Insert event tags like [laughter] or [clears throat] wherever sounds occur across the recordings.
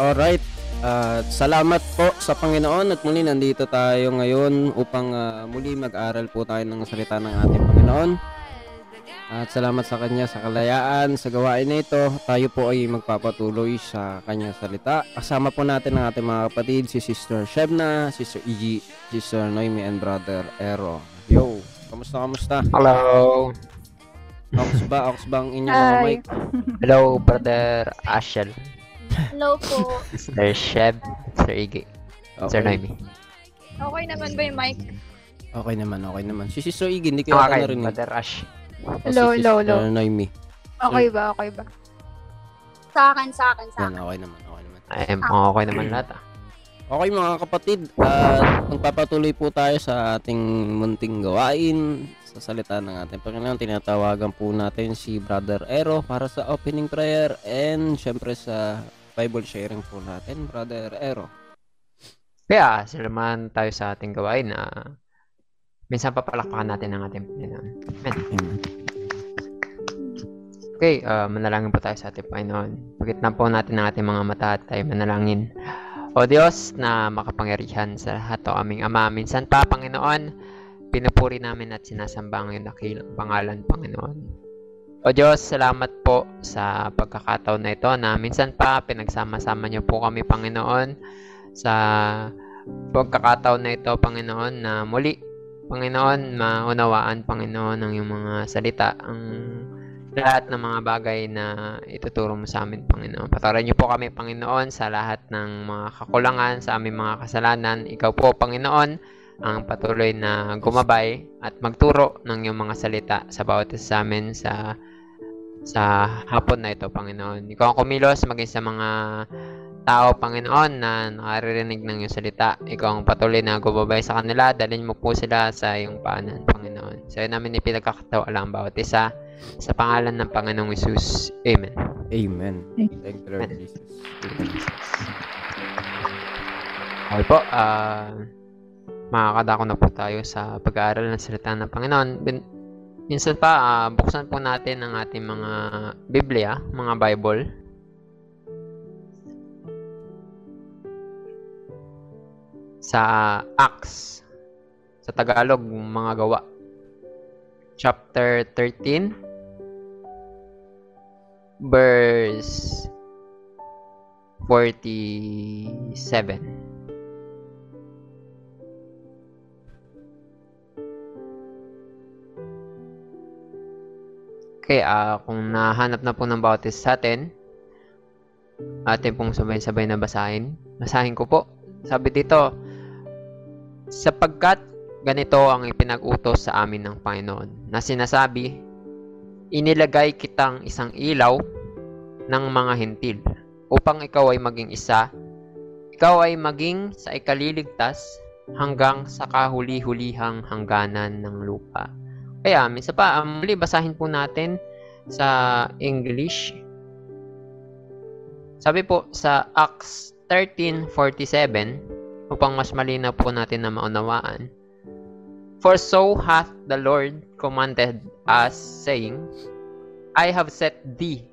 Alright. At salamat po sa Panginoon at muli nandito tayo ngayon upang ah, muli mag-aral po tayo ng salita ng ating Panginoon. At salamat sa Kanya sa kalayaan, sa gawain na ito. Tayo po ay magpapatuloy sa Kanyang salita. Kasama po natin ang ating mga kapatid, si Sister Shebna, Sister Igi, Sister Noemi, and Brother Ero. Yo, kamusta, kamusta? Hello. Ox ba? Ox ba ang inyong mic? Hello, brother Ashel. Hello po. Sir Sheb. Sir Iggy. Sir Noemi. Okay naman ba yung mic? Okay naman, okay naman. Si Sister Igi, hindi ko yata Okay, narinig. brother Ash. O, Hello, si hello, hello. Noemi. Okay ba? Okay ba? Sa akin, sa akin, sa akin. okay naman, okay naman. Ay, okay naman lahat ah. Okay mga kapatid, at magpapatuloy po tayo sa ating munting gawain sa salita ng ating Panginoon. Tinatawagan po natin si Brother Ero para sa opening prayer and syempre sa Bible sharing po natin, Brother Ero. Kaya, sinaman tayo sa ating gawain na minsan papalakpakan natin ang ating Panginoon. Amen. Amen. Okay, uh, manalangin po tayo sa ating Panginoon. Pagkitnan po natin ang ating mga mata at tayo manalangin. O Diyos na makapangyarihan sa lahat o aming Ama, minsan pa, Panginoon, pinupuri namin at sinasamba ang iyong dakilang pangalan, Panginoon. O Diyos, salamat po sa pagkakataon na ito na minsan pa pinagsama-sama niyo po kami, Panginoon, sa pagkakataon na ito, Panginoon, na muli, Panginoon, maunawaan, Panginoon, ang iyong mga salita, ang lahat ng mga bagay na ituturo mo sa amin, Panginoon. Patawarin niyo po kami, Panginoon, sa lahat ng mga kakulangan, sa aming mga kasalanan. Ikaw po, Panginoon, ang patuloy na gumabay at magturo ng iyong mga salita sa bawat isa sa amin sa sa hapon na ito, Panginoon. Ikaw ang kumilos maging sa mga tao, Panginoon, na nakaririnig ng iyong salita. Ikaw ang patuloy na gumabay sa kanila. Dalhin mo po sila sa iyong paanan, Panginoon. Sa iyo namin ipinagkakatawa lang bawat isa. Sa pangalan ng Panginoong Isus. Amen. Amen. Thank you, Lord Amen. Jesus. Okay po, ah makakadako na po tayo sa pag-aaral ng salita ng Panginoon. Bin- minsan pa, ah, buksan po natin ang ating mga Biblia, mga Bible. Sa Acts, sa Tagalog, mga gawa. Chapter 13, verse 47. Okay, ah kung nahanap na po ng bawat isa sa atin, atin pong sabay-sabay na basahin. Basahin ko po. Sabi dito, sapagkat ganito ang ipinag-utos sa amin ng Panginoon na sinasabi, inilagay kitang isang ilaw ng mga hintil upang ikaw ay maging isa, ikaw ay maging sa ikaliligtas hanggang sa kahuli-hulihang hangganan ng lupa. Kaya, minsan pa, um, muli basahin po natin sa English. Sabi po sa Acts 13.47, upang mas malinaw po natin na maunawaan. For so hath the Lord commanded us, saying, I have set thee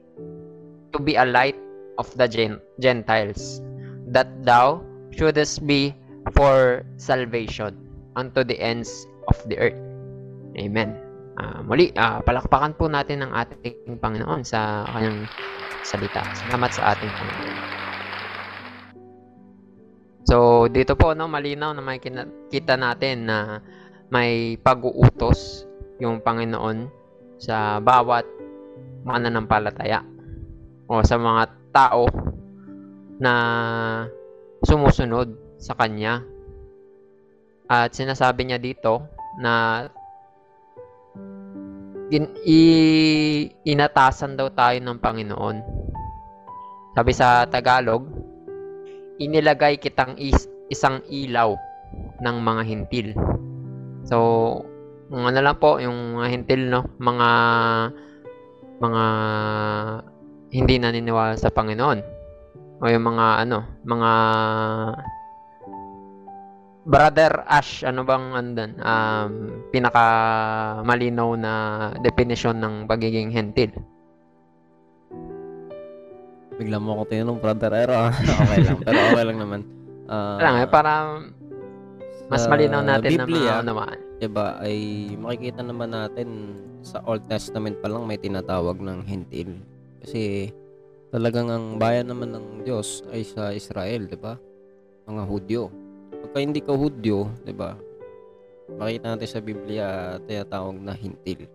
to be a light of the Gen- Gentiles, that thou shouldest be for salvation unto the ends of the earth. Amen. Ah, muli, ah, palakpakan po natin ang ating Panginoon sa kanyang salita. Salamat sa ating Panginoon. So, dito po, no, malinaw na may kita natin na may pag-uutos yung Panginoon sa bawat mananampalataya o sa mga tao na sumusunod sa Kanya. At sinasabi niya dito na in, i, inatasan daw tayo ng Panginoon. Sabi sa Tagalog, inilagay kitang is, isang ilaw ng mga hintil. So, yung ano lang po, yung mga hintil, no? Mga, mga hindi naniniwala sa Panginoon. O yung mga, ano, mga Brother Ash, ano bang andan? Um, pinaka malinaw na definition ng pagiging hentil. Bigla mo ako tinanong, brother Ero. ah. [laughs] okay lang. Pero okay lang naman. Ah, Lang, eh, para mas malinaw natin Biblia, na maunawaan. diba, ay makikita naman natin sa Old Testament pa lang may tinatawag ng hentil. Kasi talagang ang bayan naman ng Diyos ay sa Israel, di ba? Mga Hudyo. Pagka hindi ka Hudyo, di ba? Makita natin sa Biblia tinatawag na hintil.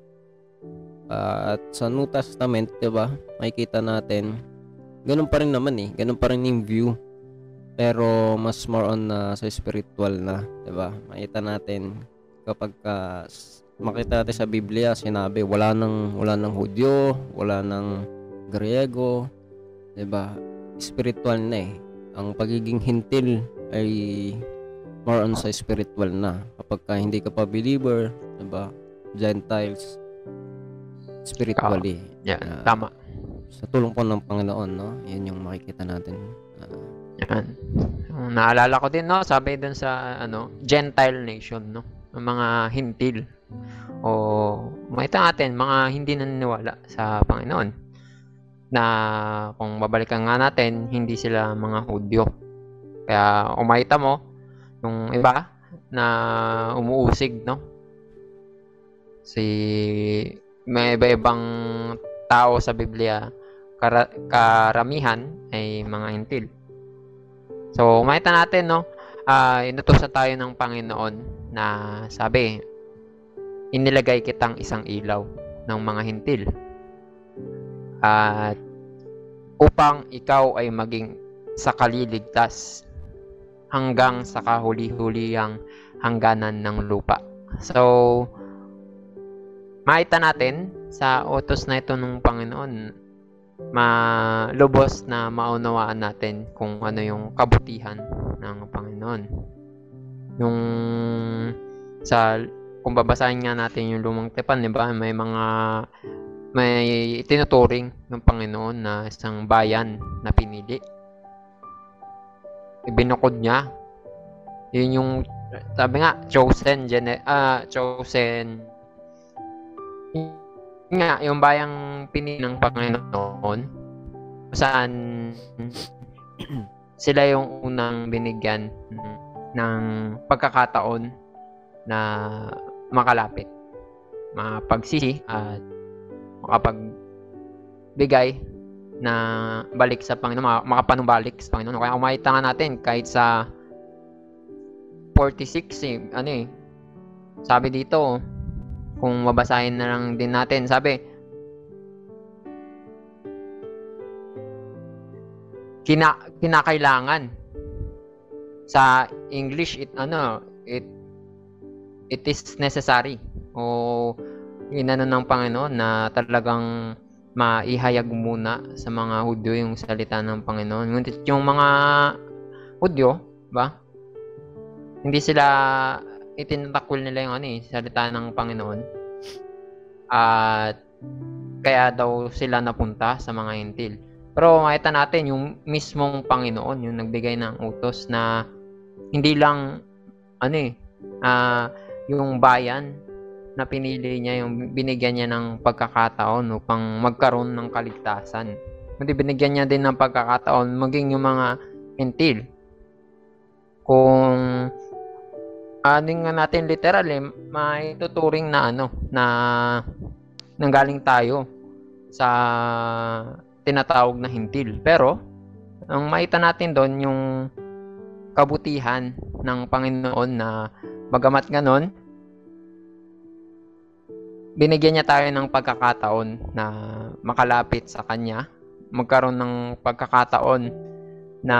at sa New Testament, di ba? Makikita natin ganun pa rin naman eh. Ganun pa rin yung view. Pero mas more on na sa spiritual na, 'di ba? Makita natin kapag ka, s- makita natin sa Biblia sinabi wala nang wala nang Hudyo, wala nang Griego, 'di ba? Spiritual na eh. Ang pagiging hintil ay more on sa spiritual na. Kapag ka hindi ka pa believer, 'di ba? Gentiles spiritually. Yan, Ah. tama. Sa tulong po ng Panginoon, no? Yan yung makikita natin. Ah, Yan. Naalala ko din, no? Sabi dun sa, ano, Gentile nation, no? Ang mga hintil. O, makita natin, mga hindi naniniwala sa Panginoon. Na, kung babalikan nga natin, hindi sila mga Hudyo. Kaya, umakita mo, yung iba, na umuusig, no? Si, may iba-ibang tao sa Biblia, kara- karamihan ay mga hintil. So, makita natin, no? Ah, inutusan tayo ng Panginoon na sabi, inilagay kitang isang ilaw ng mga hintil. At upang ikaw ay maging sa kaliligtas hanggang sa kahuli-huliyang hangganan ng lupa. So, makita natin sa utos na ito ng Panginoon malubos na maunawaan natin kung ano yung kabutihan ng Panginoon. Yung sa kung babasahin nga natin yung lumang tipan, di ba? May mga may tinuturing ng Panginoon na isang bayan na pinili. Ibinukod niya. Yun yung sabi nga chosen gene ah chosen yun nga, yung bayang pinili ng Panginoon, saan [clears throat] sila yung unang binigyan ng pagkakataon na makalapit, mapagsisi at makapagbigay na balik sa Panginoon, maka- makapanumbalik sa Panginoon. Kaya kumakita nga natin kahit sa 46, eh, ano eh, sabi dito, kung mabasahin na lang din natin, sabi, kina kinakailangan sa English it ano it it is necessary o inano ng Panginoon na talagang maihayag muna sa mga Hudyo yung salita ng Panginoon. Ngunit yung mga Hudyo, ba? Hindi sila itinatakol nila yung ano eh, salita ng Panginoon. At kaya daw sila napunta sa mga hintil. Pero makita natin yung mismong Panginoon, yung nagbigay ng utos na hindi lang ano eh, ah, yung bayan na pinili niya, yung binigyan niya ng pagkakataon upang magkaroon ng kaligtasan. Kundi binigyan niya din ng pagkakataon maging yung mga hintil. Kung ano nga natin literal eh, may tuturing na ano, na nanggaling tayo sa tinatawag na hintil. Pero, ang makita natin doon yung kabutihan ng Panginoon na bagamat ganon, binigyan niya tayo ng pagkakataon na makalapit sa Kanya, magkaroon ng pagkakataon na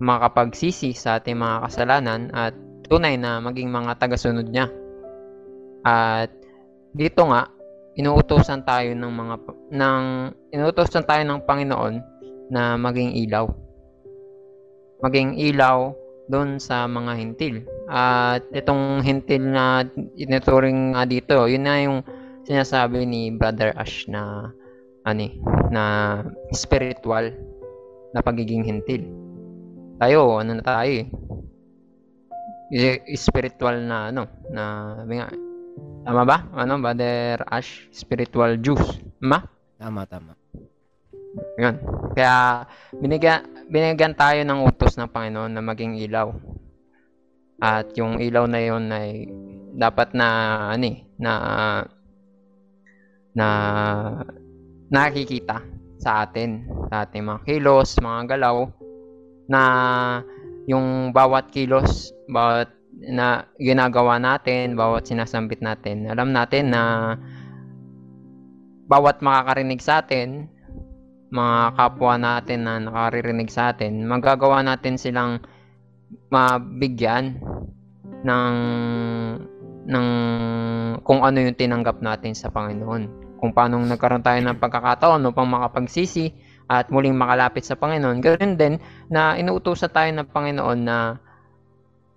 makapagsisi sa ating mga kasalanan at tunay na maging mga tagasunod niya. At dito nga, inuutosan tayo ng mga ng inuutosan tayo ng Panginoon na maging ilaw. Maging ilaw doon sa mga hintil. At itong hintil na inuturing nga dito, yun na yung sinasabi ni Brother Ash na ano na spiritual na pagiging hintil. Tayo, ano na tayo eh. Spiritual na ano, na sabi nga, tama ba? Ano, Brother Ash? Spiritual juice. Ma? Tama, tama. Yun. Kaya binigyan, binigyan tayo ng utos ng Panginoon na maging ilaw. At yung ilaw na yun ay dapat na ano eh, na na nakikita sa atin, sa ating mga kilos, mga galaw na yung bawat kilos, bawat na ginagawa natin, bawat sinasambit natin, alam natin na bawat makakarinig sa atin, mga kapwa natin na nakaririnig sa atin, magagawa natin silang mabigyan ng ng kung ano yung tinanggap natin sa Panginoon. Kung paano nagkaroon tayo ng pagkakataon upang makapagsisi at muling makalapit sa Panginoon. Ganoon din na inuutosan tayo ng Panginoon na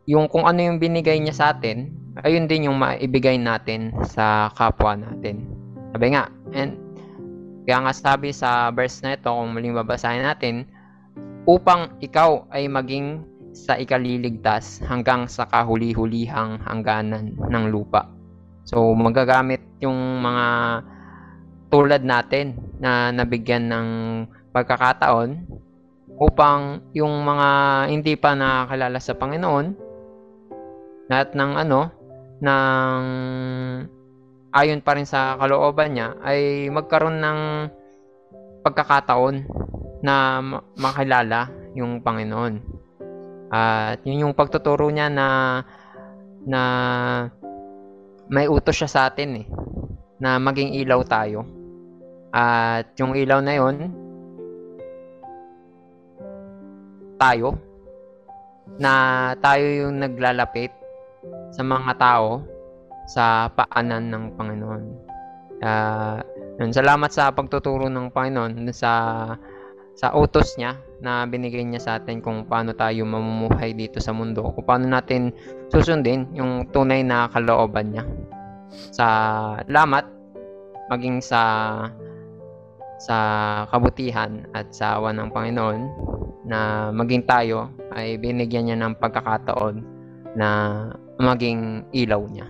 yung kung ano yung binigay niya sa atin, ayun din yung maibigay natin sa kapwa natin. Sabi nga, and kaya nga sabi sa verse na ito, kung muling babasahin natin, upang ikaw ay maging sa ikaliligtas hanggang sa kahuli-hulihang hangganan ng lupa. So, magagamit yung mga tulad natin na nabigyan ng pagkakataon upang yung mga hindi pa nakakilala sa Panginoon lahat ng ano ng ayon pa rin sa kalooban niya ay magkaroon ng pagkakataon na ma- makilala yung Panginoon. At yun yung pagtuturo niya na na may utos siya sa atin eh na maging ilaw tayo. At yung ilaw na yun tayo na tayo yung naglalapit sa mga tao sa paanan ng Panginoon. Uh, yun, salamat sa pagtuturo ng Panginoon sa sa utos niya na binigay niya sa atin kung paano tayo mamumuhay dito sa mundo, kung paano natin susundin yung tunay na kalooban niya. Sa lamat maging sa sa kabutihan at sa awa ng Panginoon na maging tayo ay binigyan niya ng pagkakataon na maging ilaw niya.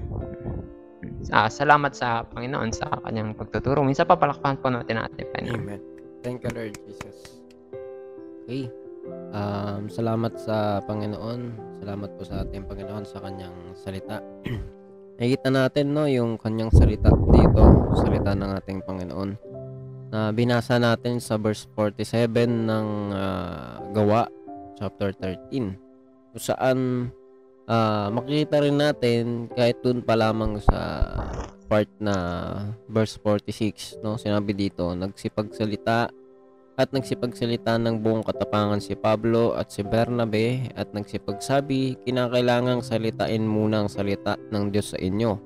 Ah, salamat sa Panginoon sa kanyang pagtuturo. Minsan papalakpakan po natin Panginoon. Amen. Thank you, Lord Jesus. Okay. Um, salamat sa Panginoon. Salamat po sa ating Panginoon sa kanyang salita. [clears throat] Nakikita natin no yung kanyang salita dito, salita ng ating Panginoon. Na binasa natin sa verse 47 ng uh, Gawa chapter 13. Kung saan uh, makikita rin natin kahit dun pa lamang sa part na verse 46 no sinabi dito nagsipagsalita at nagsipagsalita ng buong katapangan si Pablo at si Bernabe at nagsipagsabi kinakailangang salitain muna ang salita ng Diyos sa inyo.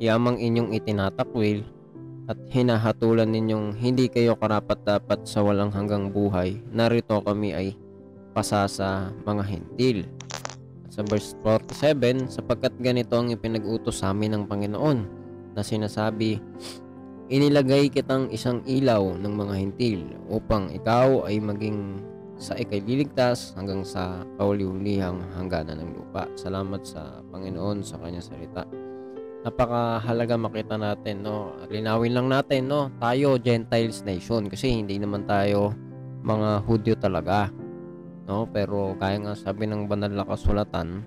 Yamang inyong itinatakwil at hinahatulan ninyong hindi kayo karapat-dapat sa walang hanggang buhay. Narito kami ay pasasa mga hentil sa verse 47, sapagkat ganito ang ipinag-utos sa amin ng Panginoon na sinasabi, Inilagay kitang isang ilaw ng mga hintil upang ikaw ay maging sa ikaliligtas hanggang sa kauli-ulihang hangganan ng lupa. Salamat sa Panginoon sa kanyang salita. Napakahalaga makita natin, no? Linawin lang natin, no? Tayo, Gentiles nation, kasi hindi naman tayo mga Hudyo talaga no pero kaya nga sabi ng banal na kasulatan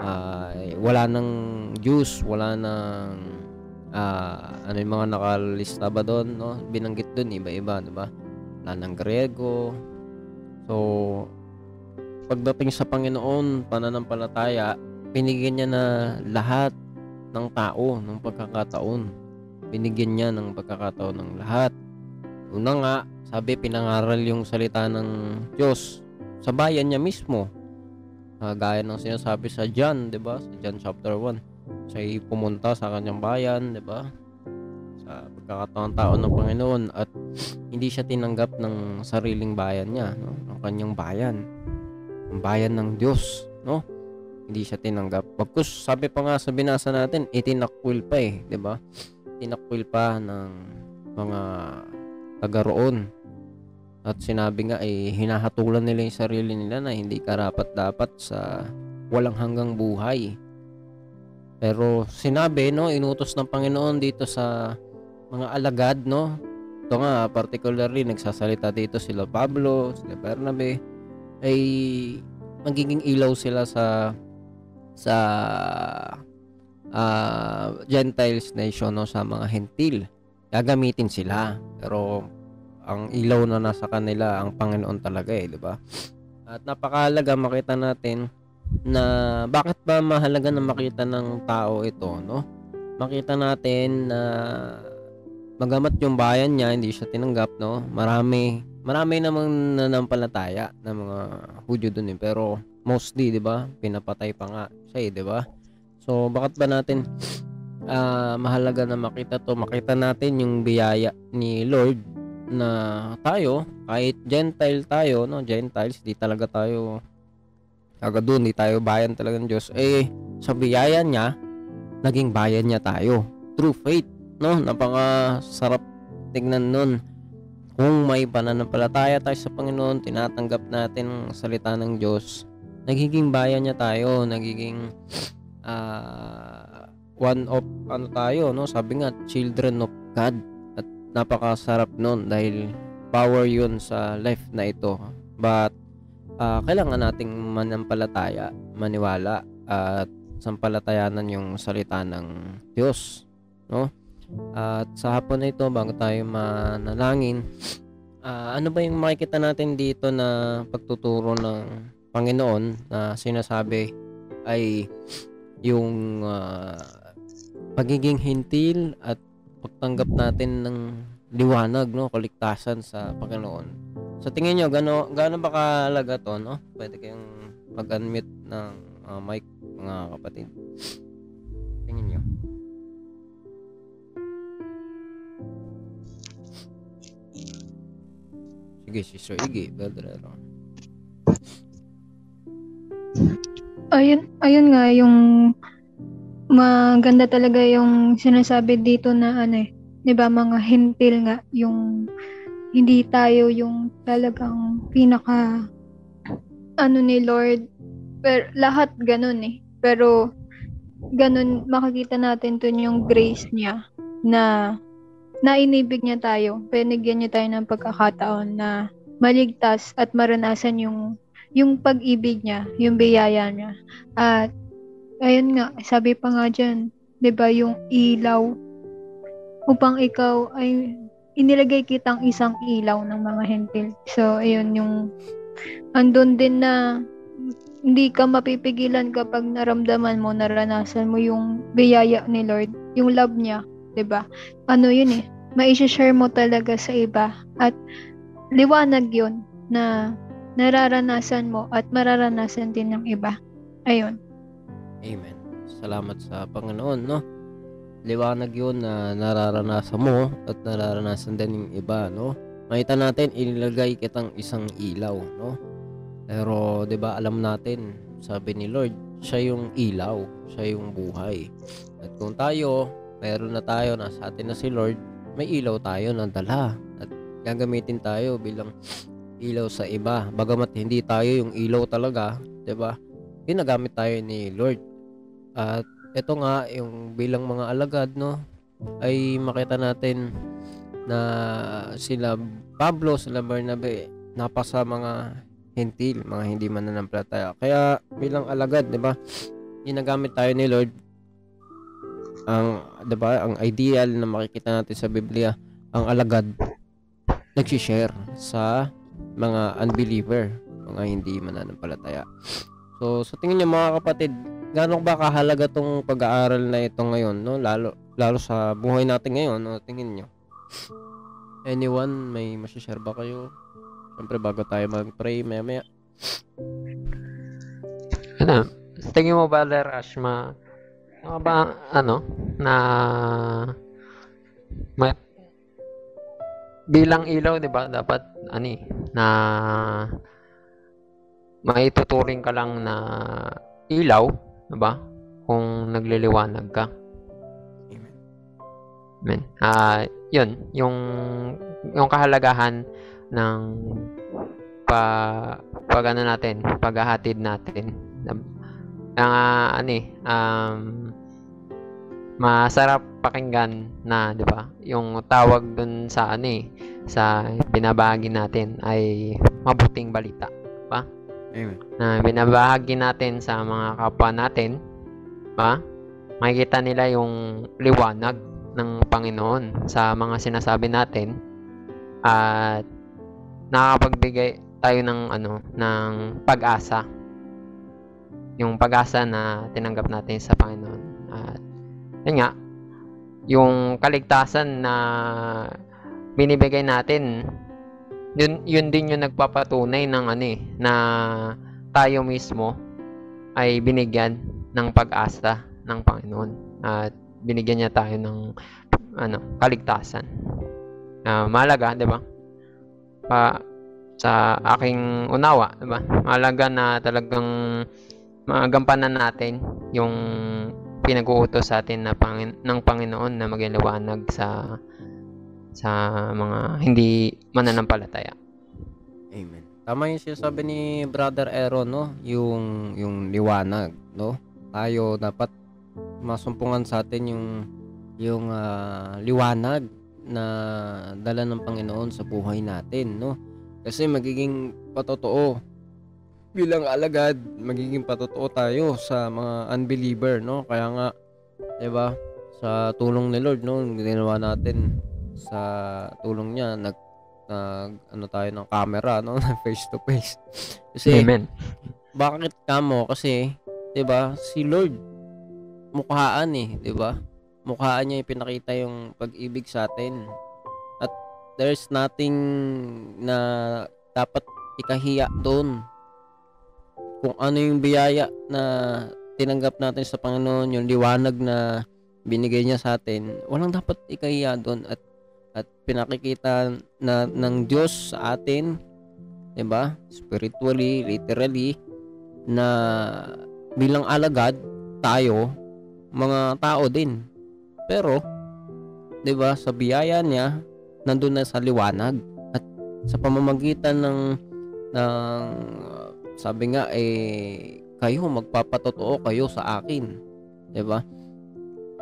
uh, wala nang Jews wala nang uh, ano yung mga nakalista ba doon no binanggit doon iba-iba di ba wala nang Grego so pagdating sa Panginoon pananampalataya binigyan niya na lahat ng tao ng pagkakataon binigyan niya ng pagkakataon ng lahat una nga sabi pinangaral yung salita ng Diyos sa bayan niya mismo. Uh, gaya ng sinasabi sa John, 'di ba? Sa John chapter 1. Siya ay pumunta sa kanyang bayan, 'di ba? Sa pagkakataon tao ng Panginoon at hindi siya tinanggap ng sariling bayan niya, no? Ang kanyang bayan. Ang bayan ng Diyos, no? Hindi siya tinanggap. Pagkus sabi pa nga sa binasa natin, itinakwil pa eh, 'di ba? Tinakwil pa ng mga taga roon at sinabi nga ay eh, hinahatulan nila yung sarili nila na hindi karapat dapat sa walang hanggang buhay. Pero sinabi no, inutos ng Panginoon dito sa mga alagad no ito nga, particularly, nagsasalita dito sila Pablo, sila Bernabe, ay magiging ilaw sila sa sa ah, Gentiles nation no sa mga hentil. Gagamitin sila. Pero ang ilaw na nasa kanila ang Panginoon talaga eh, di ba? At napakahalaga makita natin na bakit ba mahalaga na makita ng tao ito, no? Makita natin na magamat yung bayan niya hindi siya tinanggap, no? Marami marami namang nanampalataya ng mga Hudyo doon eh, pero mostly, 'di ba? Pinapatay pa nga siya, eh, 'di ba? So, bakit ba natin ah, mahalaga na makita to? Makita natin yung biyaya ni Lord na tayo, kahit Gentile tayo, no? Gentiles, di talaga tayo agad doon, di tayo bayan talaga ng Diyos. Eh, sa biyaya niya, naging bayan niya tayo. True faith, no? Napaka-sarap tignan nun. Kung may pananampalataya tayo sa Panginoon, tinatanggap natin ang salita ng Diyos, nagiging bayan niya tayo, nagiging ah, one of ano tayo, no? Sabi nga, children of God. At napakasarap nun dahil power yun sa life na ito. But ah, kailangan nating manampalataya, maniwala at sampalatayanan yung salita ng Diyos, no? At sa hapon na ito, bago tayo manalangin, ah, ano ba yung makikita natin dito na pagtuturo ng Panginoon na sinasabi ay yung ah, pagiging hintil at pagtanggap natin ng liwanag, no, kaligtasan sa Panginoon. Sa tingin nyo, gano, gaano ba kahalaga to, no? Pwede kayong mag-unmute ng ah, mic, mga kapatid. Tingin nyo. Sige, Sister Iggy, Brother Aaron. Ayun, ayun nga, yung maganda talaga yung sinasabi dito na ano eh, 'di ba mga hentil nga yung hindi tayo yung talagang pinaka ano ni Lord. Pero lahat ganun eh. Pero ganun makikita natin dun yung grace niya na nainibig niya tayo. Pinigyan niya tayo ng pagkakataon na maligtas at maranasan yung yung pag-ibig niya yung biyaya niya. At ayun nga, sabi pa nga dyan, 'di ba yung ilaw, upang ikaw ay inilagay kitang isang ilaw ng mga hentil. So, ayun yung, andun din na, hindi ka mapipigilan kapag naramdaman mo, naranasan mo yung biyaya ni Lord, yung love niya, 'di ba Ano yun eh, mai-share mo talaga sa iba, at liwanag yun na nararanasan mo at mararanasan din ng iba. Ayun. Amen. Salamat sa Panginoon, no? Liwanag yun na nararanasan mo at nararanasan din yung iba, no? Makita natin, inilagay kitang isang ilaw, no? Pero, di ba, alam natin, sabi ni Lord, siya yung ilaw, siya yung buhay. At kung tayo, meron na tayo, nasa atin na si Lord, may ilaw tayo na dala. At gagamitin tayo bilang ilaw sa iba. Bagamat hindi tayo yung ilaw talaga, di ba? Ginagamit tayo ni Lord at ito nga, yung bilang mga alagad, no, ay makita natin na sila Pablo, sila Bernabe, napasa mga hentil, mga hindi mananampalataya. Kaya bilang alagad, 'di ba? Ginagamit tayo ni Lord ang 'di ba, ang ideal na makikita natin sa Biblia, ang alagad nagsi-share sa mga unbeliever, mga hindi mananampalataya. So, sa tingin niyo mga kapatid, gaano ba kahalaga tong pag-aaral na ito ngayon, no? Lalo lalo sa buhay natin ngayon, no? Tingin nyo. Anyone, may masishare ba kayo? Siyempre, bago tayo mag-pray, maya maya. Ano? Tingin mo ba, Ler Ashma, ano ba, ano, na, may, bilang ilaw, di ba, dapat, ani, na, maituturing ka lang na ilaw, ba? Kung nagliliwanag ka. Amen. Amen. Ah, 'yun, yung yung kahalagahan ng pa pag ano natin, paghahatid natin. Ang uh, ano eh, um, masarap pakinggan na, 'di ba? Yung tawag dun sa ano eh, sa binabahagi natin ay mabuting balita Amen. na binabahagi natin sa mga kapwa natin, ba? Makikita nila yung liwanag ng Panginoon sa mga sinasabi natin at nakakapagbigay tayo ng ano ng pag-asa. Yung pag-asa na tinanggap natin sa Panginoon. At yun nga, yung kaligtasan na binibigay natin yun, yun din yung nagpapatunay ng ano eh, na tayo mismo ay binigyan ng pag-asa ng Panginoon at binigyan niya tayo ng ano, kaligtasan. Uh, mahalaga, 'di ba? Pa sa aking unawa, 'di ba? Mahalaga na talagang magampanan natin yung pinag-uutos sa atin na Pangin- ng Panginoon na maging sa sa mga hindi mananampalataya. Amen. Tama yung sinasabi ni Brother Aaron, no? Yung, yung liwanag, no? Tayo dapat masumpungan sa atin yung yung ah, liwanag na dala ng Panginoon sa buhay natin, no? Kasi magiging patotoo bilang alagad, magiging patotoo tayo sa mga unbeliever, no? Kaya nga, 'di ba? Sa tulong ni Lord, no, ginawa natin sa tulong niya nag nag ano tayo ng camera no? [laughs] Face to face. Kasi Amen. bakit kamo? Kasi 'di ba si Lord mukhaan eh 'di ba? Mukhaan niya yung pinakita yung pag-ibig sa atin. At there's nothing na dapat ikahiya doon. Kung ano yung biyaya na tinanggap natin sa Panginoon yung liwanag na binigay niya sa atin walang dapat ikahiya doon. At at pinakikita na ng Diyos sa atin, 'di ba? Spiritually, literally na bilang alagad tayo mga tao din. Pero 'di ba, sa biyaya niya nandun na sa liwanag at sa pamamagitan ng ng sabi nga eh kayo magpapatotoo kayo sa akin, 'di ba?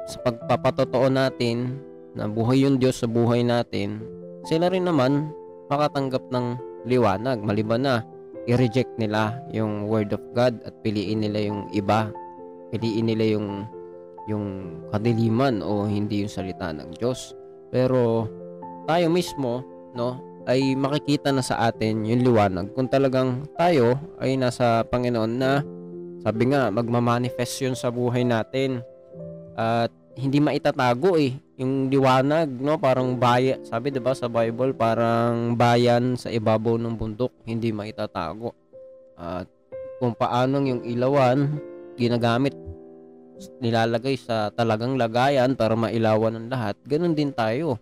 Sa pagpapatotoo natin na buhay yung Diyos sa buhay natin, sila rin naman makatanggap ng liwanag. Maliban na, i-reject nila yung Word of God at piliin nila yung iba. Piliin nila yung yung kadiliman o hindi yung salita ng Diyos. Pero tayo mismo, no, ay makikita na sa atin yung liwanag kung talagang tayo ay nasa Panginoon na sabi nga magmamanifest yun sa buhay natin at hindi maitatago eh. Yung liwanag no parang bayan sabi 'di ba sa Bible parang bayan sa ibabaw ng bundok hindi maitatago. At kung paanong yung ilawan ginagamit nilalagay sa talagang lagayan para mailawan ng lahat ganun din tayo.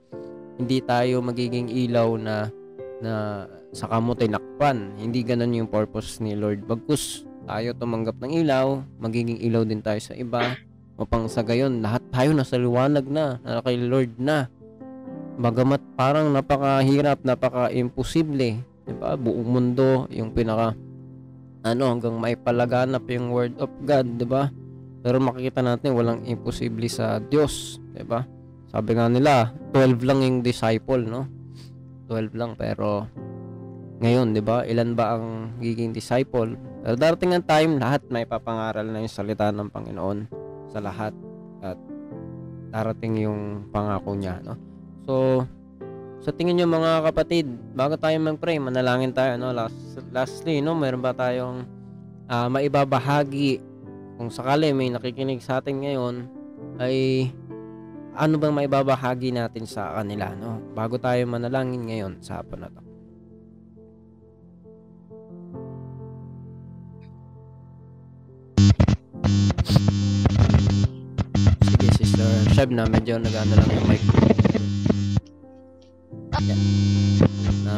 Hindi tayo magiging ilaw na na saka mo tinakpan hindi ganun yung purpose ni Lord. Bagkus tayo tumanggap ng ilaw magiging ilaw din tayo sa iba upang sa gayon lahat tayo nasa liwanag na, na kay Lord na. Bagamat parang napakahirap, napaka-imposible, 'di ba? Buong mundo yung pinaka ano hanggang maipalaganap yung word of God, 'di ba? Pero makikita natin walang imposible sa Diyos, 'di ba? Sabi nga nila, 12 lang yung disciple, no? 12 lang pero ngayon, 'di ba? Ilan ba ang giging disciple? Pero darating ang time lahat may papangaral na yung salita ng Panginoon sa lahat at darating yung pangako niya no? So sa tingin niyo mga kapatid bago tayo mag-pray manalangin tayo no? Last lastly no? Meron ba tayong uh, maibabahagi kung sakali may nakikinig sa atin ngayon ay ano bang maibabahagi natin sa kanila no? Bago tayo manalangin ngayon sa hapon Shab na medyo nagano lang yung mic. Yan. Na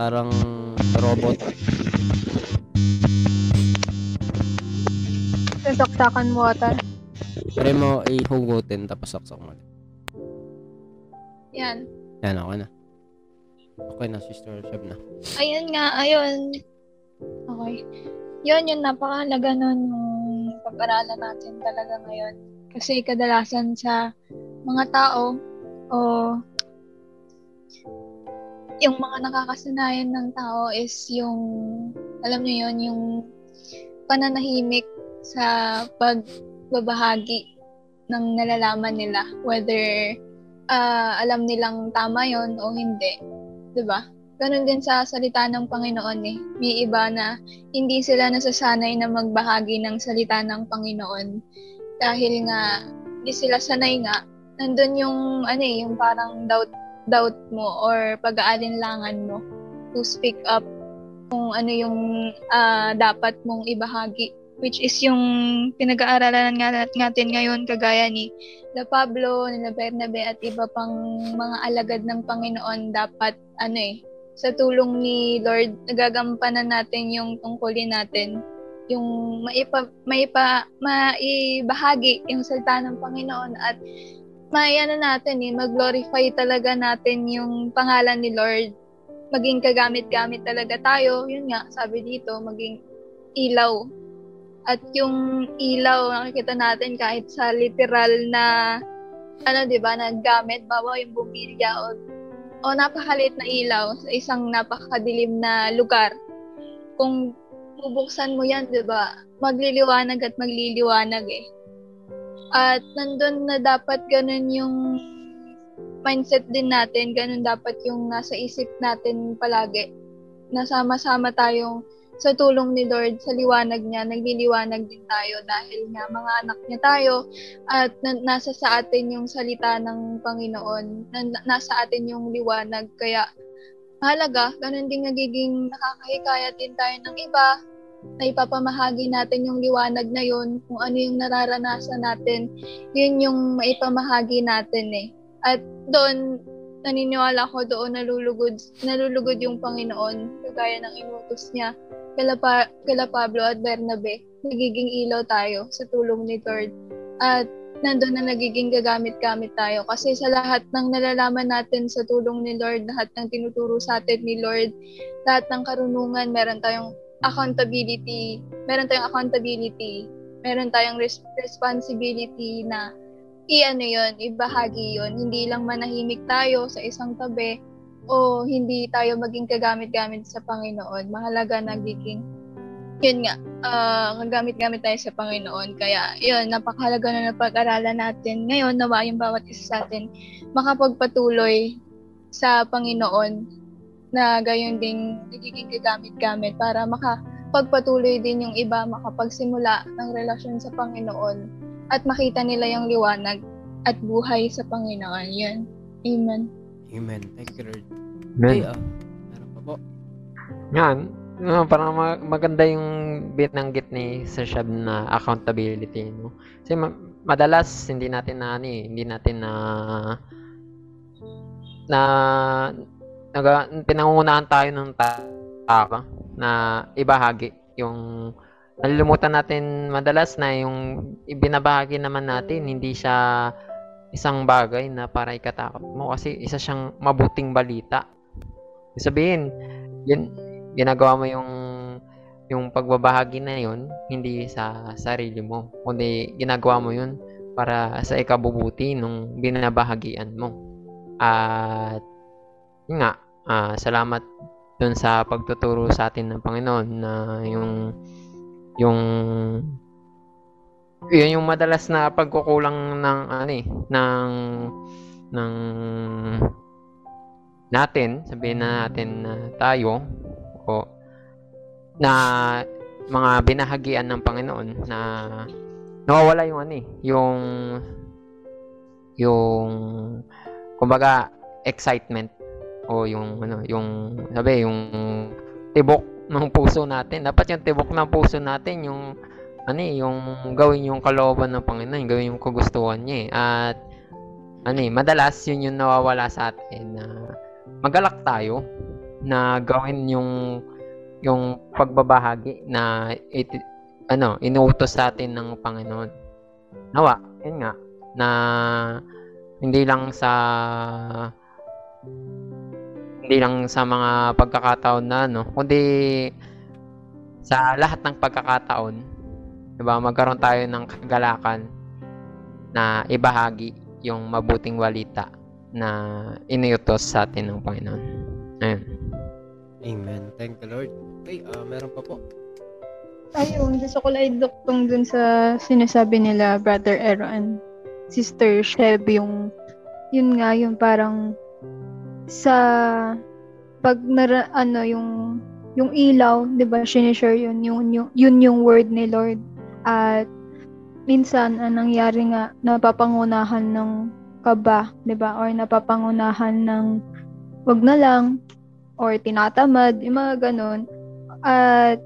parang robot. Sasaksakan mo ata. Try mo ihugutin tapos saksak mo. Yan. Yan, okay na. Okay na, Sister Shab na. Ayun nga, ayun. Okay. Yun, yun, napakahalaga nun yung pag-aralan natin talaga ngayon. Kasi kadalasan sa mga tao o yung mga nakakasanayan ng tao is yung, alam niyo yun, yung pananahimik sa pagbabahagi ng nalalaman nila. Whether uh, alam nilang tama yon o hindi. 'Di ba? Ganun din sa salita ng Panginoon eh. May iba na hindi sila nasasanay na magbahagi ng salita ng Panginoon. Dahil nga, hindi sila sanay nga. Nandun yung, ano eh, yung parang doubt, doubt mo or pag-aalinlangan mo to speak up kung ano yung uh, dapat mong ibahagi. Which is yung pinag-aaralan nga natin ngayon kagaya ni La Pablo, ni La Bernabe at iba pang mga alagad ng Panginoon dapat ano eh, sa tulong ni Lord, nagagampanan natin yung tungkulin natin, yung maipa, maipa, maibahagi yung salita ng Panginoon at maiano natin eh, mag-glorify talaga natin yung pangalan ni Lord. Maging kagamit-gamit talaga tayo. Yun nga, sabi dito, maging ilaw. At yung ilaw, nakikita natin kahit sa literal na ano, 'di ba, na gamit, bawa yung bumilya o o napakaliit na ilaw sa isang napakadilim na lugar. Kung bubuksan mo yan, di ba, magliliwanag at magliliwanag eh. At nandun na dapat ganun yung mindset din natin, ganun dapat yung nasa isip natin palagi. Nasama-sama tayong sa tulong ni Lord, sa liwanag niya, nagliliwanag din tayo dahil nga mga anak niya tayo at na- nasa sa atin yung salita ng Panginoon, na- nasa atin yung liwanag. Kaya mahalaga, ganun din nagiging nakakahikayat din tayo ng iba na ipapamahagi natin yung liwanag na yun, kung ano yung nararanasan natin, yun yung maipamahagi natin eh. At doon, naniniwala ko doon nalulugod, nalulugod yung Panginoon, kagaya ng inutos niya kala, pa, kala Pablo at Bernabe, nagiging ilaw tayo sa tulong ni Lord. At nandun na nagiging gagamit-gamit tayo. Kasi sa lahat ng nalalaman natin sa tulong ni Lord, lahat ng tinuturo sa atin ni Lord, lahat ng karunungan, meron tayong accountability, meron tayong accountability, meron tayong res- responsibility na i-ano yun, ibahagi yun. Hindi lang manahimik tayo sa isang tabi, o hindi tayo maging kagamit-gamit sa Panginoon. Mahalaga nagiging yun nga, uh, kagamit-gamit tayo sa Panginoon. Kaya, yun, napakahalaga na napag-aralan natin. Ngayon, nawa yung bawat isa sa atin makapagpatuloy sa Panginoon na gayon ding nagiging kagamit-gamit para makapagpatuloy din yung iba makapagsimula ng relasyon sa Panginoon at makita nila yung liwanag at buhay sa Panginoon. Yun. Amen. Amen. Thank you, Lord. Amen. Ay, ah, meron pa po. Yan. Uh, parang ma- maganda yung binanggit ni Sir Shab na accountability. No? Kasi ma- madalas hindi natin na ano, eh, hindi natin na na naga, pinangungunahan tayo ng taka na ibahagi yung nalilimutan natin madalas na yung ibinabahagi naman natin hindi siya isang bagay na para ikatakot mo kasi isa siyang mabuting balita. Sabihin, yun, ginagawa mo yung yung pagbabahagi na yun, hindi sa sarili mo, kundi ginagawa mo yun para sa ikabubuti nung binabahagian mo. At yun nga, uh, salamat dun sa pagtuturo sa atin ng Panginoon na yung yung yun yung madalas na pagkukulang ng ano eh, ng ng natin, sabihin na natin na tayo o na mga binahagian ng Panginoon na nawawala yung ano eh, yung yung kumbaga excitement o yung ano, yung sabi yung tibok ng puso natin. Dapat yung tibok ng puso natin yung ano eh, yung gawin yung kalooban ng Panginoon, gawin yung kagustuhan niya eh. At ano eh, madalas yun yung nawawala sa atin na magalak tayo na gawin yung yung pagbabahagi na it, ano, inuutos sa atin ng Panginoon. Nawa, yun nga, na hindi lang sa hindi lang sa mga pagkakataon na ano, kundi sa lahat ng pagkakataon, 'di ba, magkaroon tayo ng kagalakan na ibahagi yung mabuting walita na iniutos sa atin ng Panginoon. Ayun. Amen. Thank the Lord. Okay, ah, meron pa po. Ayun, gusto ko lang iduktong dun sa sinasabi nila Brother and Sister Sheb yung yun nga yung parang sa pag nara, ano yung yung ilaw, 'di ba? Sinishare yun yung, yung yun yung word ni Lord at minsan ang nangyari nga napapangunahan ng kaba, 'di ba? Or napapangunahan ng wag na lang or tinatamad, yung mga ganun. At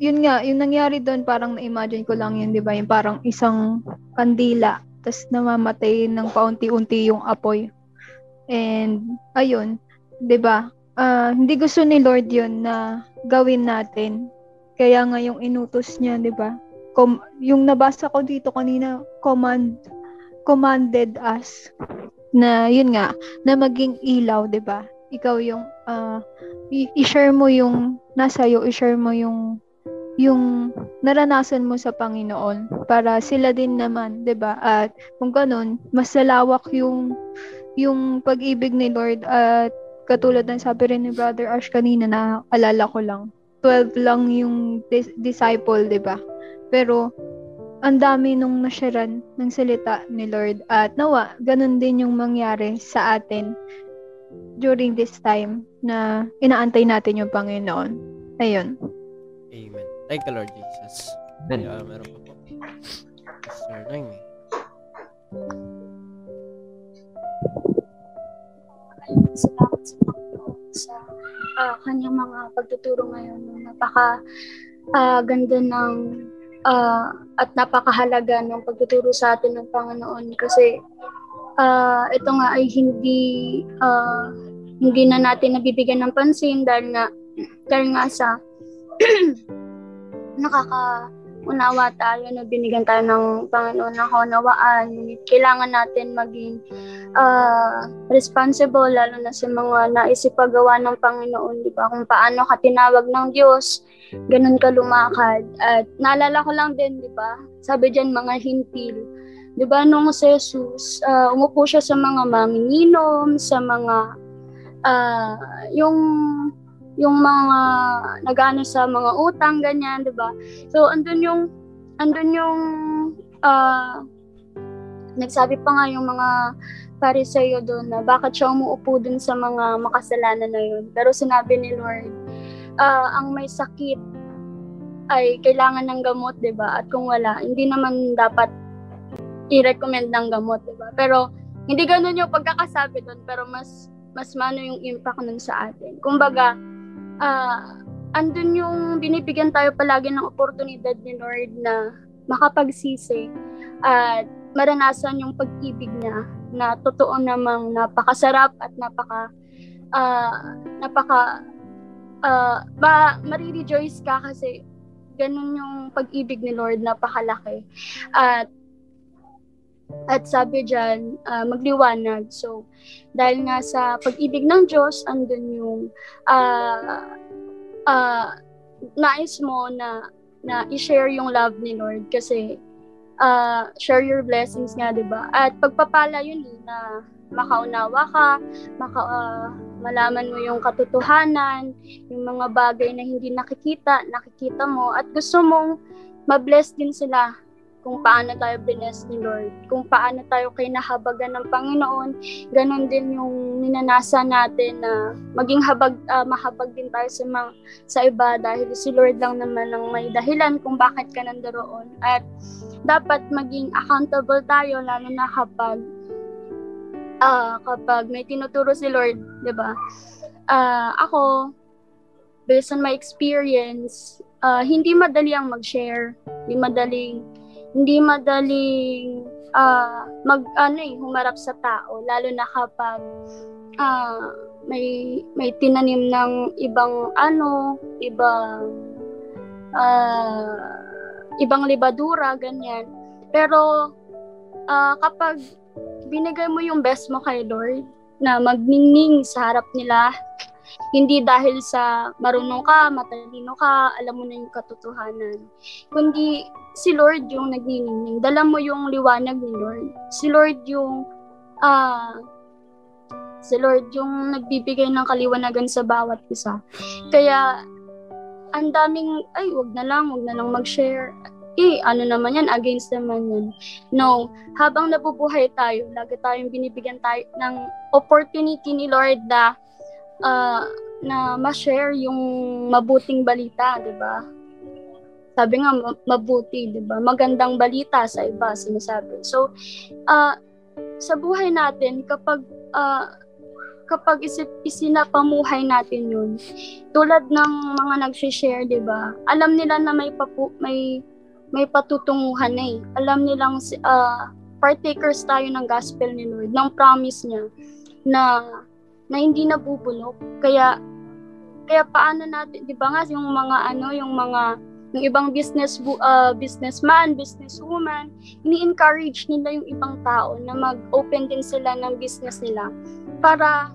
yun nga, yung nangyari doon, parang na-imagine ko lang yun, di ba? Yung parang isang kandila, tapos namamatay ng paunti-unti yung apoy. And, ayun, di ba? Ah, hindi gusto ni Lord yun na gawin natin. Kaya nga yung inutos niya, di ba? Com- yung nabasa ko dito kanina, command, commanded us na yun nga, na maging ilaw, di ba? Ikaw yung, i- i-share mo yung nasa iyo, i-share mo yung yung naranasan mo sa Panginoon para sila din naman, 'di ba? At kung ganun, mas lalawak yung yung pag-ibig ni Lord at katulad ng sabi rin ni Brother Ash kanina na alala ko lang. 12 lang yung dis- disciple, 'di ba? Pero ang dami nung nasyaran ng salita ni Lord at nawa, ganun din yung mangyari sa atin during this time na inaantay natin yung Panginoon. Ayun. Amen. Thank the Lord Jesus. Amen. ah, meron pa po. Sister Noy. salamat sa Panginoon sa ah, kanyang mga pagtuturo ngayon. Napaka ah, ganda ng ah, at napakahalaga ng pagtuturo sa atin ng Panginoon kasi ah, ito nga ay hindi ah, hindi na natin nabibigyan ng pansin dahil nga dahil nga sa [clears throat] nakakaunawa tayo na binigyan tayo ng Panginoon ng kaunawaan. Kailangan natin maging ah, responsible lalo na sa mga naisipagawa ng Panginoon, di ba? Kung paano ka tinawag ng Diyos, ganun ka lumakad. At naalala ko lang din, di ba? Sabi diyan mga hintil. Di ba nung si Jesus, ah, umupo siya sa mga manginginom, sa mga ah, yung yung mga nagano sa mga utang ganyan, 'di ba? So andun yung andun yung ah, nagsabi pa nga yung mga Pariseo doon na bakit siya umuupo dun sa mga makasalanan na yun. Pero sinabi ni Lord, ah, ang may sakit ay kailangan ng gamot, 'di ba? At kung wala, hindi naman dapat i-recommend ng gamot, 'di ba? Pero hindi ganoon yung pagkakasabi doon, pero mas mas mano yung impact nun sa atin. Kumbaga, ah andun yung binibigyan tayo palagi ng oportunidad ni Lord na makapagsisi at maranasan yung pag-ibig niya na totoo namang napakasarap at napaka ah, napaka ah, ma marirejoice ka kasi ganun yung pag-ibig ni Lord napakalaki at at sabi dyan, ah, magliwanag. So, dahil nga sa pag-ibig ng Diyos, andun yung ah ah, nais mo na na i-share yung love ni Lord kasi ah, share your blessings nga, 'di ba? At pagpapala yun eh, na makaunawa ka, maka, ah, malaman mo yung katotohanan, yung mga bagay na hindi nakikita, nakikita mo at gusto mong ma-bless din sila kung paano tayo bless ni Lord, kung paano tayo kinahabagan ng Panginoon, ganon din yung ninanasa natin na maging habag, ah, mahabag din tayo sa, mga, sa iba dahil si Lord lang naman ang may dahilan kung bakit ka nandaroon. At dapat maging accountable tayo lalo na kapag ah kapag may tinuturo si Lord, 'di ba? Ah, ako based on my experience, ah, hindi madali ang mag-share, hindi madaling hindi madaling ah, mag ano eh, humarap sa tao lalo na kapag ah, may may tinanim ng ibang ano, ibang ah, ibang libadura ganyan. Pero ah, kapag binigay mo yung best mo kay Lord, na magningning sa harap nila. Hindi dahil sa marunong ka, matalino ka, alam mo na yung katotohanan. Kundi si Lord yung nagniningning. Dala mo yung liwanag ni Lord. Si Lord yung ah si Lord yung nagbibigay ng kaliwanagan sa bawat isa. Kaya ang daming ay wag na lang, wag na lang mag-share. Eh, ano naman yan, against naman yan. No, habang nabubuhay tayo, lagi tayong binibigyan tayo ng opportunity ni Lord na ah, na ma-share yung mabuting balita, 'di ba? Sabi nga ma- mabuti, 'di ba? Magandang balita sa iba sinasabi. So, ah sa buhay natin kapag ah, kapag isip isinapamuhay natin 'yun, tulad ng mga nagshi-share, 'di ba? Alam nila na may papu, may may patutunguhan na eh. Alam nilang ah, partakers tayo ng gospel ni Lord, ng promise niya na na hindi nabubulok. Kaya kaya paano natin, 'di ba nga yung mga ano, yung mga yung ibang business bu- ah, businessman, businesswoman, ini-encourage nila yung ibang tao na mag-open din sila ng business nila para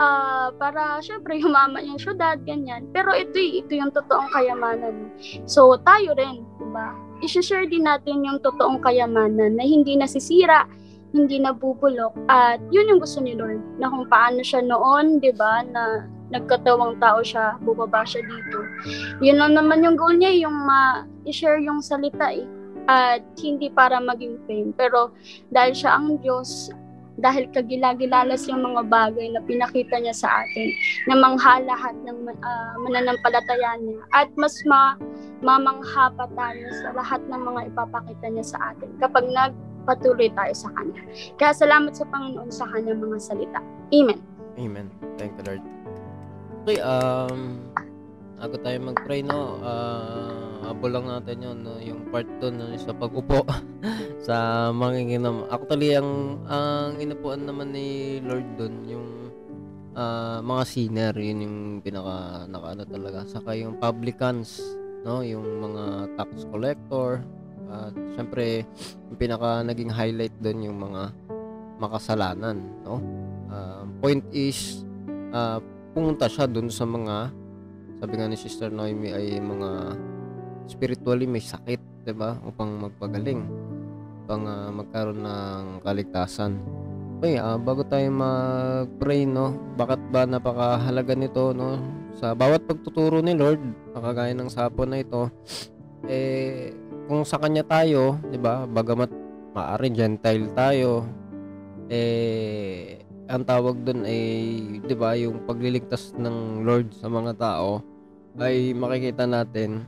ah para syempre yumaman yung syudad ganyan. Pero ito ito yung totoong kayamanan. So tayo rin, 'di ba? I-share din natin yung totoong kayamanan na hindi nasisira, hindi nabubulok at yun yung gusto ni Lord na kung paano siya noon, 'di ba, na nagkatawang tao siya, bubaba siya dito. Yun lang naman yung goal niya, yung ma-share yung salita eh. At hindi para maging fame. Pero dahil siya ang Diyos, dahil kagilagilalas yung mga bagay na pinakita niya sa atin, na mangha lahat ng ah, mananampalataya niya. At mas ma mamangha pa tayo sa lahat ng mga ipapakita niya sa atin kapag nagpatuloy tayo sa Kanya. Kaya salamat sa Panginoon sa Kanyang mga salita. Amen. Amen. Thank you, Lord. Okay, um, ako tayo mag-pray, no? Uh, abo lang natin yun, no? yung part doon no? sa pag-upo [laughs] sa manginginom. Actually, ang, ang inupuan naman ni Lord doon, yung ah, mga sinner, yun yung pinaka, nakaano talaga. Saka yung publicans, no? Yung mga tax collector. At syempre, yung pinaka naging highlight doon yung mga makasalanan, no? Ah, point is, ah, pumunta siya dun sa mga sabi nga ni Sister Noemi ay mga spiritually may sakit, 'di ba? Upang magpagaling, upang ah, magkaroon ng kaligtasan. Okay, ah, bago tayo mag-pray, no? Bakit ba napakahalaga nito, no? Sa bawat pagtuturo ni Lord, nakagaya ng sapon na ito, eh, kung sa Kanya tayo, 'di ba? Bagamat maaari Gentile tayo, eh, ang tawag doon ay, 'di ba, yung pagliligtas ng Lord sa mga tao ay makikita natin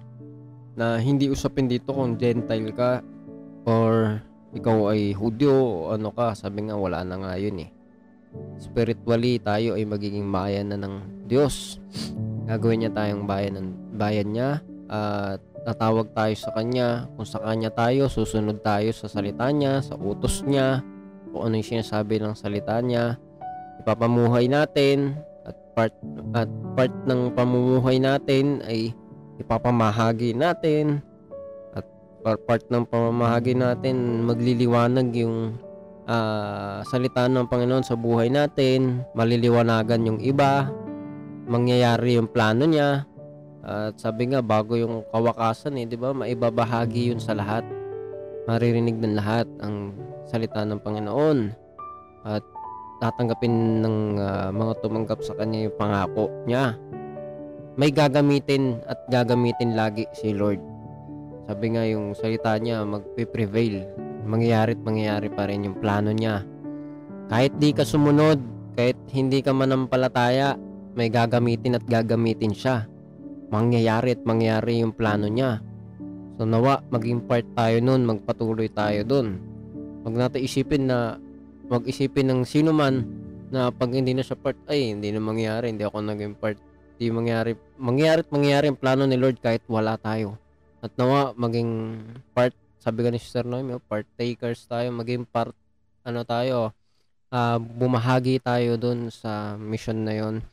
na hindi usapin dito kung Gentile ka or ikaw ay Hudyo o ano ka, sabi nga wala na nga yun eh. Spiritually tayo ay magiging bayan na ng Diyos. Gagawin niya tayong bayan ng bayan niya at tatawag tayo sa kanya. Kung sa kanya tayo, susunod tayo sa salita niya, sa utos niya, kung ano yung sinasabi ng salita niya ipapamuhay natin at part at part ng pamumuhay natin ay ipapamahagi natin at par- part ng pamamahagi natin magliliwanag yung ah, salita ng Panginoon sa buhay natin maliliwanagan yung iba mangyayari yung plano niya at sabi nga bago yung kawakasan eh di ba maibabahagi yun sa lahat maririnig ng lahat ang salita ng Panginoon at tatanggapin ng ah, mga tumanggap sa kanya yung pangako niya. May gagamitin at gagamitin lagi si Lord. Sabi nga yung salita niya magpe-prevail. Mangyayari at mangyayari pa rin yung plano niya. Kahit di ka sumunod, kahit hindi ka manampalataya, may gagamitin at gagamitin siya. Mangyayari at mangyayari yung plano niya. So nawa, maging part tayo nun, magpatuloy tayo dun. Huwag natin isipin na wag isipin ng sino man na pag hindi na siya part, ay, hindi na mangyari, hindi ako naging part. Hindi mangyari, mangyari at mangyari ang plano ni Lord kahit wala tayo. At nawa, maging part, sabi ka ni Sister Noemi, oh, partakers tayo, maging part, ano tayo, ah, bumahagi tayo dun sa mission na yon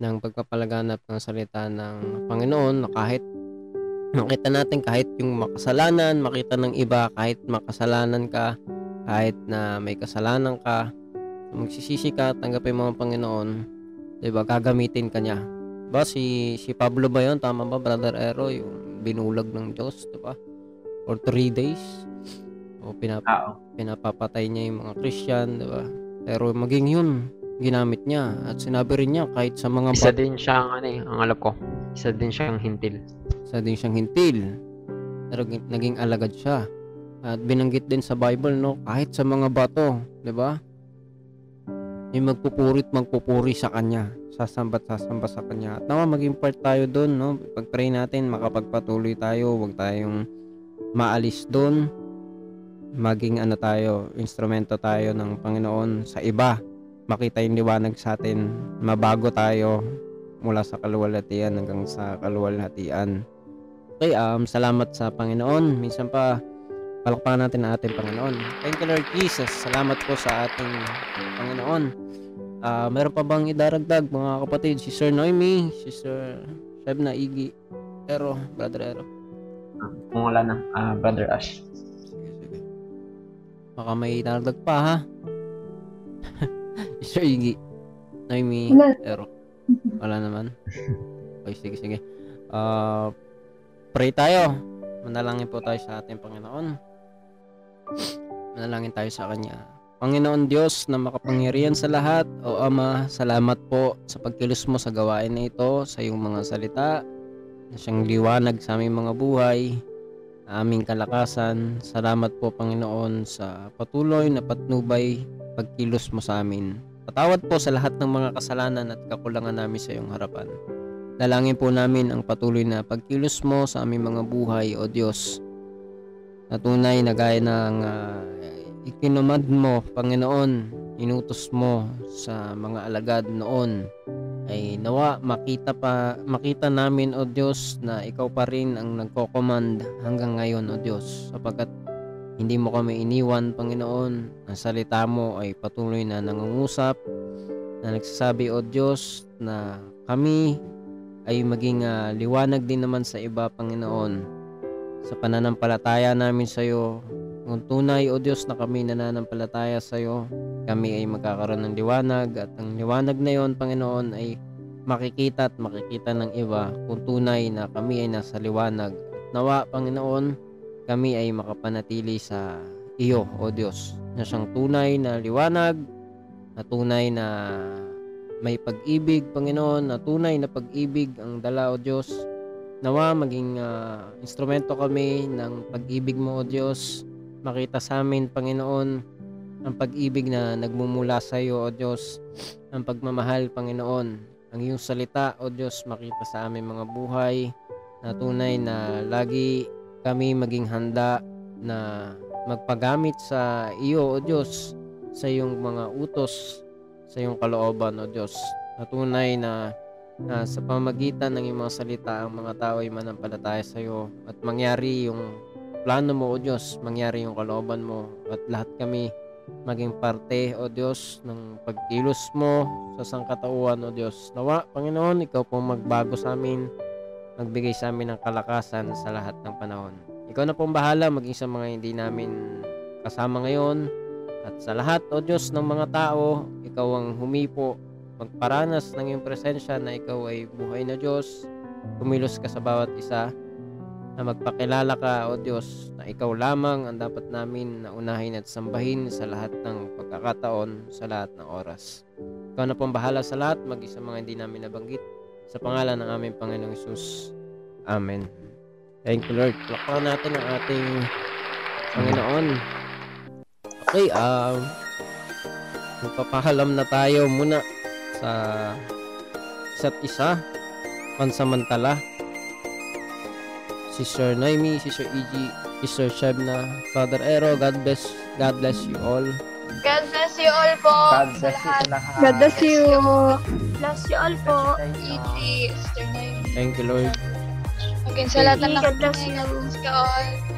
ng pagpapalaganap ng salita ng Panginoon na kahit makita natin kahit yung makasalanan, makita ng iba kahit makasalanan ka, kahit na may kasalanan ka, Magsisisi ka tanggapin mo ang Panginoon, 'di ba? Gagamitin ka niya. Ba si si Pablo ba 'yon? Tama ba, Brother Ero, yung binulag ng Diyos, 'di ba? For three days. O pinap Oo. pinapapatay niya yung mga Christian, 'di ba? Pero maging 'yun, ginamit niya at sinabi rin niya kahit sa mga Isa din siyang, ano eh, ang alam ko, isa din siyang hintil. sa din siyang hintil. Pero gi- naging alagad siya. At binanggit din sa Bible, no, kahit sa mga bato, 'di ba? May magpupurit magpupuri sa kanya. Sasambat sasamba sa kanya. At nawa maging part tayo doon, no? Pag-pray natin, makapagpatuloy tayo, huwag tayong maalis doon. Maging ano tayo, instrumento tayo ng Panginoon sa iba. Makita yung liwanag sa atin. Mabago tayo mula sa kaluwalhatian hanggang sa kaluwalhatian. Okay, um, salamat sa Panginoon. Minsan pa, palakpakan natin ang ating Panginoon. Thank you, Lord Jesus. Salamat po sa ating Panginoon. Ah, meron pa bang idaragdag, mga kapatid? Si Sir Noemi, si Sir Shebna Igi, Ero, Brother Ero. Kung wala na, ah, Brother Ash. Sige, sige. Baka may idaragdag pa, ha? si [laughs] Sir Igi, Noemi, Wala. Ero. Wala naman. Okay, sige, sige. Ah, pray tayo. Manalangin po tayo sa ating Panginoon. Manalangin tayo sa Kanya. Panginoon Diyos na makapangyarihan sa lahat, o Ama, salamat po sa pagkilos mo sa gawain na ito, sa iyong mga salita, na siyang liwanag sa aming mga buhay, na aming kalakasan. Salamat po Panginoon sa patuloy na patnubay pagkilos mo sa amin. Patawad po sa lahat ng mga kasalanan at kakulangan namin sa iyong harapan. Dalangin po namin ang patuloy na pagkilos mo sa aming mga buhay, O Diyos. Na tunay na gaya ng ah, ikinumad mo, Panginoon, inutos mo sa mga alagad noon. Ay nawa makita pa makita namin o Diyos na ikaw pa rin ang nagko-command hanggang ngayon o Diyos sapagkat hindi mo kami iniwan Panginoon. Ang salita mo ay patuloy na nangungusap na nagsasabi o Diyos na kami ay maging ah, liwanag din naman sa iba Panginoon sa pananampalataya namin sa iyo kung tunay o Diyos na kami nananampalataya sa iyo kami ay magkakaroon ng liwanag at ang liwanag na yon Panginoon ay makikita at makikita ng iba kung tunay na kami ay nasa liwanag. At nawa Panginoon, kami ay makapanatili sa iyo o Diyos na siyang tunay na liwanag, na tunay na may pag-ibig Panginoon, na tunay na pag-ibig ang dala o Diyos. Nawa maging ah, instrumento kami ng pag-ibig mo o Diyos. Makita sa amin Panginoon ang pag-ibig na nagmumula sa iyo, O Diyos, ang pagmamahal, Panginoon, ang iyong salita, O Diyos, makita sa aming mga buhay, na tunay na lagi kami maging handa na magpagamit sa iyo, O Diyos, sa iyong mga utos, sa iyong kalooban, O Diyos, na tunay na na sa pamagitan ng iyong mga salita, ang mga tao ay manampalataya sa iyo at mangyari yung plano mo, O Diyos, mangyari yung kalooban mo at lahat kami maging parte, O Diyos, ng pagkilos mo sa sangkatauhan, O Diyos. Nawa, Panginoon, Ikaw pong magbago sa amin, magbigay sa amin ng kalakasan sa lahat ng panahon. Ikaw na pong bahala, maging sa mga hindi namin kasama ngayon, at sa lahat, O Diyos, ng mga tao, Ikaw ang humipo, magparanas ng iyong presensya na Ikaw ay buhay na Diyos, kumilos ka sa bawat isa, na magpakilala ka, O Diyos, na Ikaw lamang ang dapat namin na unahin at sambahin sa lahat ng pagkakataon, sa lahat ng oras. Ikaw na pong bahala sa lahat, mag sa mga hindi namin nabanggit. Sa pangalan ng aming Panginoong Isus. Amen. Thank you, Lord. Plakpakan natin ang ating Panginoon. Okay, um, magpapahalam na tayo muna sa isa't isa, pansamantala. Sister Noemi, Sister E.G., Sister Shebna, Father Ero, God bless, God bless you all. God bless you all po. God bless you lahat. God bless you. Bless you all po. E.G. Sister Naomi. Thank you, Lord. Maging sa lahat ng God bless nakikinig. you. God bless you all.